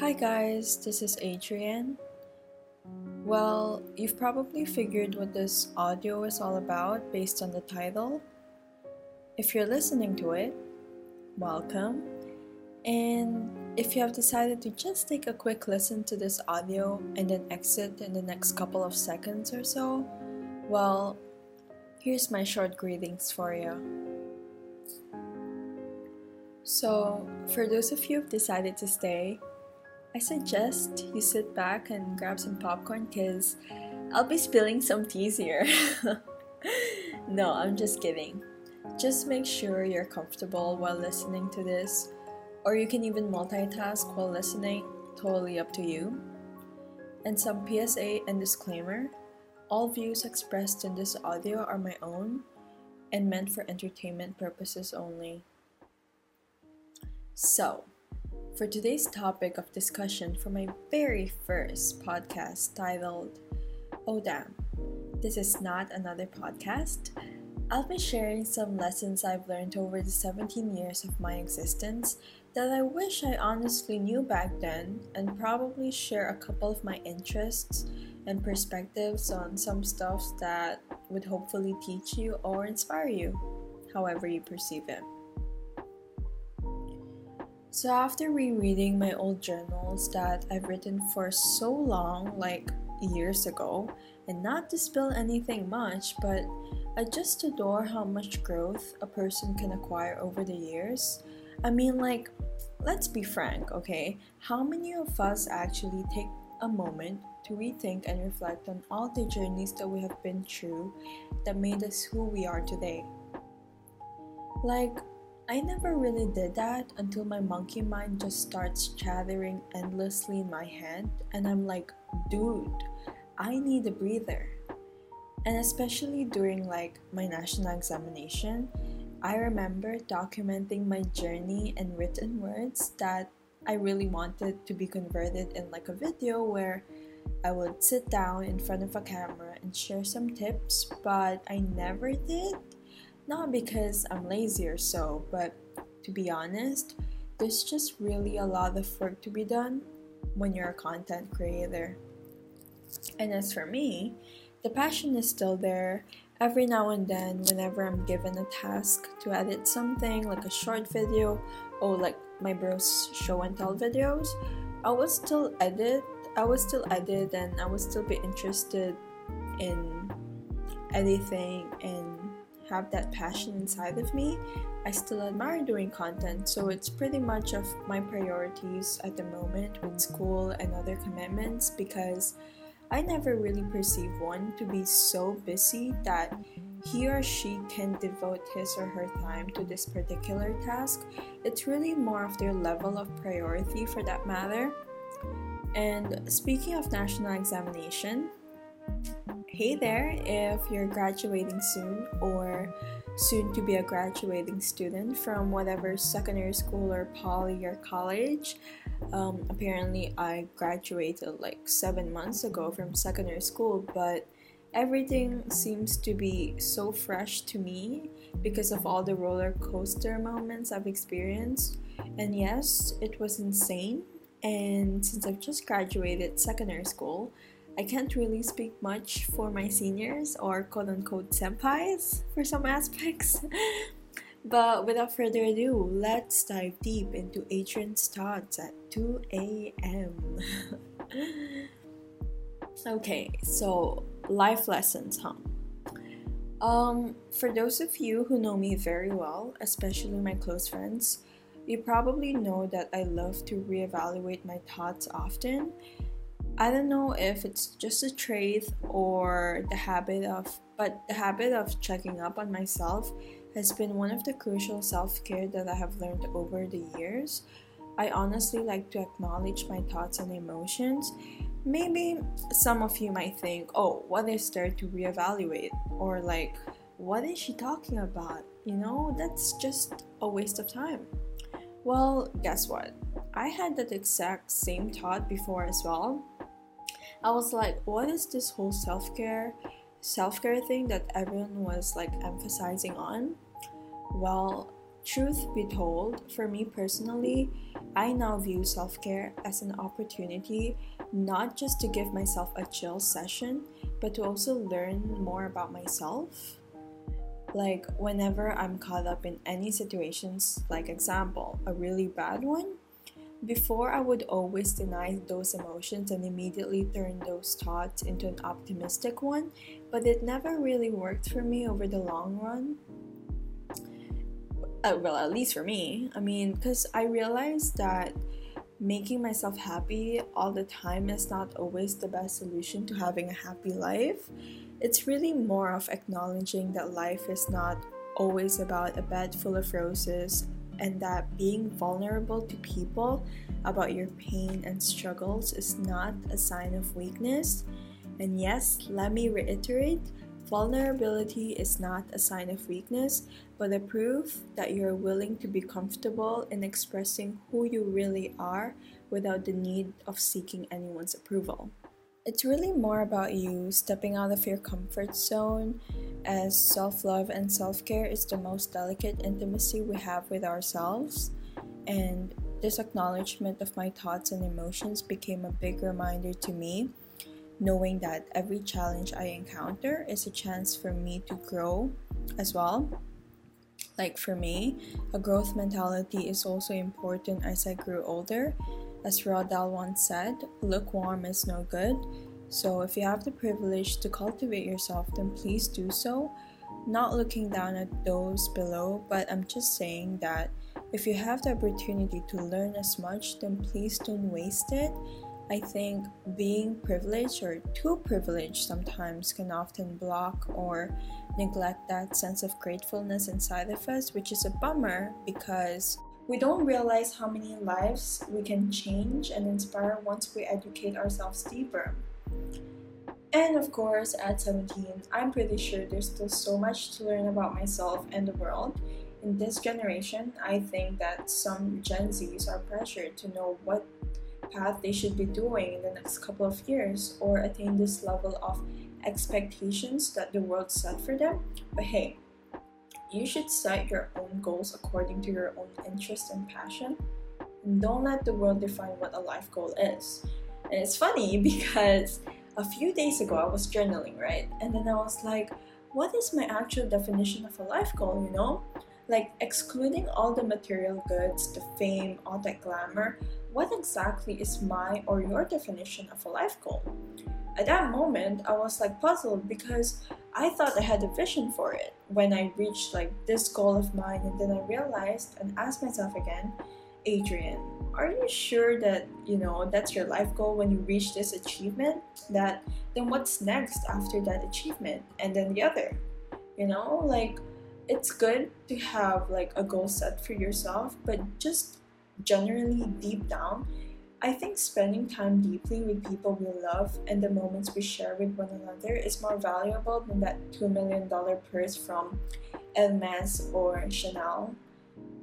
Hi guys, this is Adrienne. Well, you've probably figured what this audio is all about based on the title. If you're listening to it, welcome. And if you have decided to just take a quick listen to this audio and then exit in the next couple of seconds or so, well, here's my short greetings for you. So, for those of you who've decided to stay, I suggest you sit back and grab some popcorn because I'll be spilling some teas here. no, I'm just kidding. Just make sure you're comfortable while listening to this, or you can even multitask while listening, totally up to you. And some PSA and disclaimer all views expressed in this audio are my own and meant for entertainment purposes only. So, for today's topic of discussion for my very first podcast titled Oh Damn, this is not another podcast. I'll be sharing some lessons I've learned over the 17 years of my existence that I wish I honestly knew back then, and probably share a couple of my interests and perspectives on some stuff that would hopefully teach you or inspire you, however you perceive it. So, after rereading my old journals that I've written for so long, like years ago, and not to spill anything much, but I just adore how much growth a person can acquire over the years. I mean, like, let's be frank, okay? How many of us actually take a moment to rethink and reflect on all the journeys that we have been through that made us who we are today? Like, I never really did that until my monkey mind just starts chattering endlessly in my head, and I'm like, dude, I need a breather. And especially during like my national examination, I remember documenting my journey in written words that I really wanted to be converted in like a video where I would sit down in front of a camera and share some tips, but I never did not because I'm lazy or so, but to be honest, there's just really a lot of work to be done when you're a content creator. And as for me, the passion is still there. Every now and then, whenever I'm given a task to edit something like a short video or like my bros show and tell videos, I would still edit. I would still edit and I would still be interested in editing and have that passion inside of me, I still admire doing content. So it's pretty much of my priorities at the moment with school and other commitments because I never really perceive one to be so busy that he or she can devote his or her time to this particular task. It's really more of their level of priority for that matter. And speaking of national examination, Hey there, if you're graduating soon or soon to be a graduating student from whatever secondary school or poly or college. Um, apparently, I graduated like seven months ago from secondary school, but everything seems to be so fresh to me because of all the roller coaster moments I've experienced. And yes, it was insane. And since I've just graduated secondary school, I can't really speak much for my seniors or quote unquote senpais for some aspects. but without further ado, let's dive deep into Adrian's thoughts at 2 a.m. okay, so life lessons, huh? Um, for those of you who know me very well, especially my close friends, you probably know that I love to reevaluate my thoughts often I don't know if it's just a trait or the habit of, but the habit of checking up on myself has been one of the crucial self care that I have learned over the years. I honestly like to acknowledge my thoughts and emotions. Maybe some of you might think, oh, what is there to reevaluate? Or like, what is she talking about? You know, that's just a waste of time. Well, guess what? I had that exact same thought before as well. I was like, what is this whole self care, self care thing that everyone was like emphasizing on? Well, truth be told, for me personally, I now view self care as an opportunity not just to give myself a chill session, but to also learn more about myself. Like, whenever I'm caught up in any situations, like, example, a really bad one, before I would always deny those emotions and immediately turn those thoughts into an optimistic one, but it never really worked for me over the long run uh, well, at least for me. I mean, because I realized that making myself happy all the time is not always the best solution to having a happy life. It's really more of acknowledging that life is not always about a bed full of roses and that being vulnerable to people about your pain and struggles is not a sign of weakness. And yes, let me reiterate vulnerability is not a sign of weakness, but a proof that you're willing to be comfortable in expressing who you really are without the need of seeking anyone's approval. It's really more about you stepping out of your comfort zone, as self love and self care is the most delicate intimacy we have with ourselves. And this acknowledgement of my thoughts and emotions became a big reminder to me, knowing that every challenge I encounter is a chance for me to grow as well like for me, a growth mentality is also important as I grew older. As Rodal once said, lukewarm is no good. So if you have the privilege to cultivate yourself, then please do so. Not looking down at those below, but I'm just saying that if you have the opportunity to learn as much, then please don't waste it I think being privileged or too privileged sometimes can often block or neglect that sense of gratefulness inside of us, which is a bummer because we don't realize how many lives we can change and inspire once we educate ourselves deeper. And of course, at 17, I'm pretty sure there's still so much to learn about myself and the world. In this generation, I think that some Gen Zs are pressured to know what path they should be doing in the next couple of years or attain this level of expectations that the world set for them. But hey, you should set your own goals according to your own interest and passion. And don't let the world define what a life goal is. And it's funny because a few days ago I was journaling, right? And then I was like, what is my actual definition of a life goal, you know? Like excluding all the material goods, the fame, all that glamour, what exactly is my or your definition of a life goal? At that moment, I was like puzzled because I thought I had a vision for it when I reached like this goal of mine, and then I realized and asked myself again, Adrian, are you sure that you know that's your life goal when you reach this achievement? That then what's next after that achievement and then the other? You know, like it's good to have like a goal set for yourself, but just generally deep down, I think spending time deeply with people we love and the moments we share with one another is more valuable than that $2 million purse from Hermes or Chanel.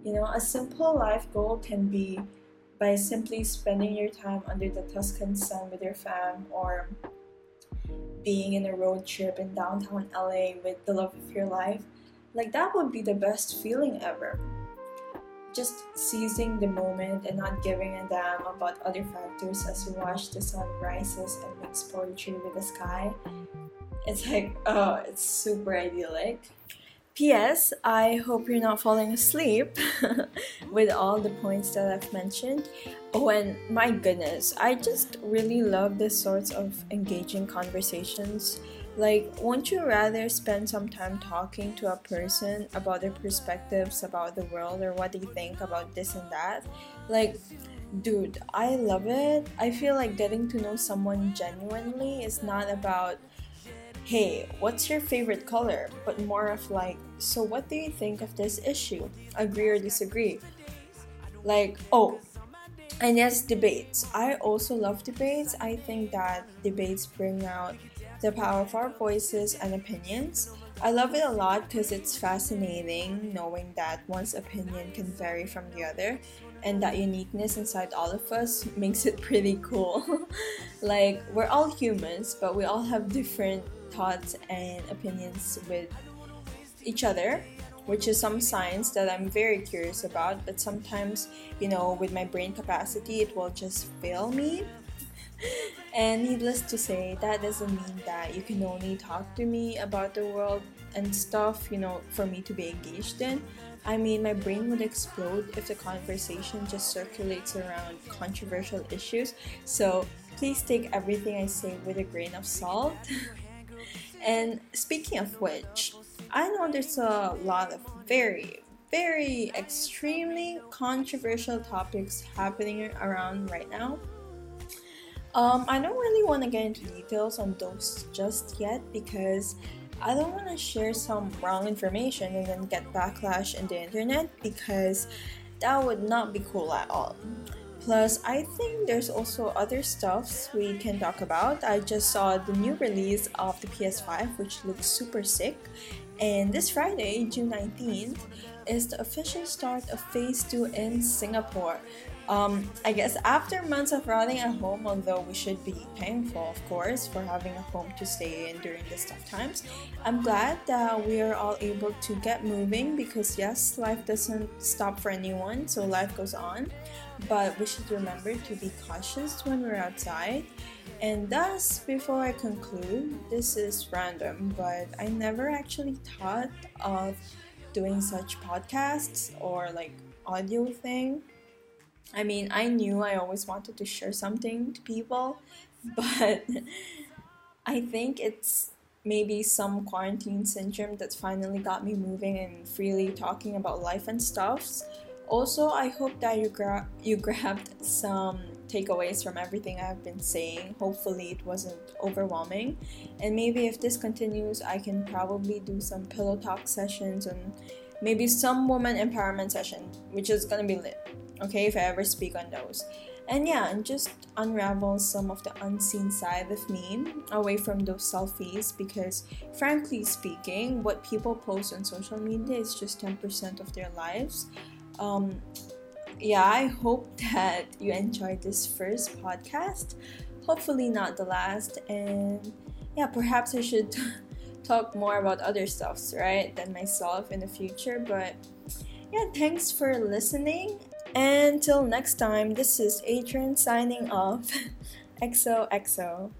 You know, a simple life goal can be by simply spending your time under the Tuscan sun with your fam or being in a road trip in downtown LA with the love of your life. Like, that would be the best feeling ever just seizing the moment and not giving a damn about other factors as you watch the sun rises and makes poetry with the sky. It's like, oh, it's super idyllic. P.S. I hope you're not falling asleep with all the points that I've mentioned. Oh, and my goodness, I just really love this sorts of engaging conversations like, won't you rather spend some time talking to a person about their perspectives about the world or what they think about this and that? Like, dude, I love it. I feel like getting to know someone genuinely is not about, hey, what's your favorite color? But more of like, so what do you think of this issue? Agree or disagree? Like, oh, and yes, debates. I also love debates. I think that debates bring out the power of our voices and opinions. I love it a lot because it's fascinating knowing that one's opinion can vary from the other, and that uniqueness inside all of us makes it pretty cool. like, we're all humans, but we all have different thoughts and opinions with each other, which is some science that I'm very curious about, but sometimes, you know, with my brain capacity, it will just fail me. and needless to say, that doesn't mean that you can only talk to me about the world and stuff, you know, for me to be engaged in. I mean, my brain would explode if the conversation just circulates around controversial issues. So please take everything I say with a grain of salt. and speaking of which, I know there's a lot of very, very extremely controversial topics happening around right now. Um, I don't really want to get into details on those just yet because I don't want to share some wrong information and then get backlash in the internet because that would not be cool at all. Plus, I think there's also other stuffs we can talk about. I just saw the new release of the PS5, which looks super sick. And this Friday, June 19th, is the official start of Phase 2 in Singapore. Um, I guess after months of rotting at home, although we should be thankful, of course, for having a home to stay in during these tough times, I'm glad that we are all able to get moving because, yes, life doesn't stop for anyone, so life goes on. But we should remember to be cautious when we're outside. And thus, before I conclude, this is random, but I never actually thought of doing such podcasts or like audio thing I mean, I knew I always wanted to share something to people, but I think it's maybe some quarantine syndrome that finally got me moving and freely talking about life and stuffs. Also, I hope that you gra- you grabbed some takeaways from everything I've been saying. Hopefully, it wasn't overwhelming. And maybe if this continues, I can probably do some pillow talk sessions and maybe some woman empowerment session, which is gonna be lit okay, if I ever speak on those. And yeah, and just unravel some of the unseen side of me away from those selfies because, frankly speaking, what people post on social media is just 10% of their lives. Um, yeah, I hope that you enjoyed this first podcast. Hopefully, not the last. And yeah, perhaps I should talk more about other stuffs, right, than myself in the future. But yeah, thanks for listening until next time, this is Adrian signing off. XOXO.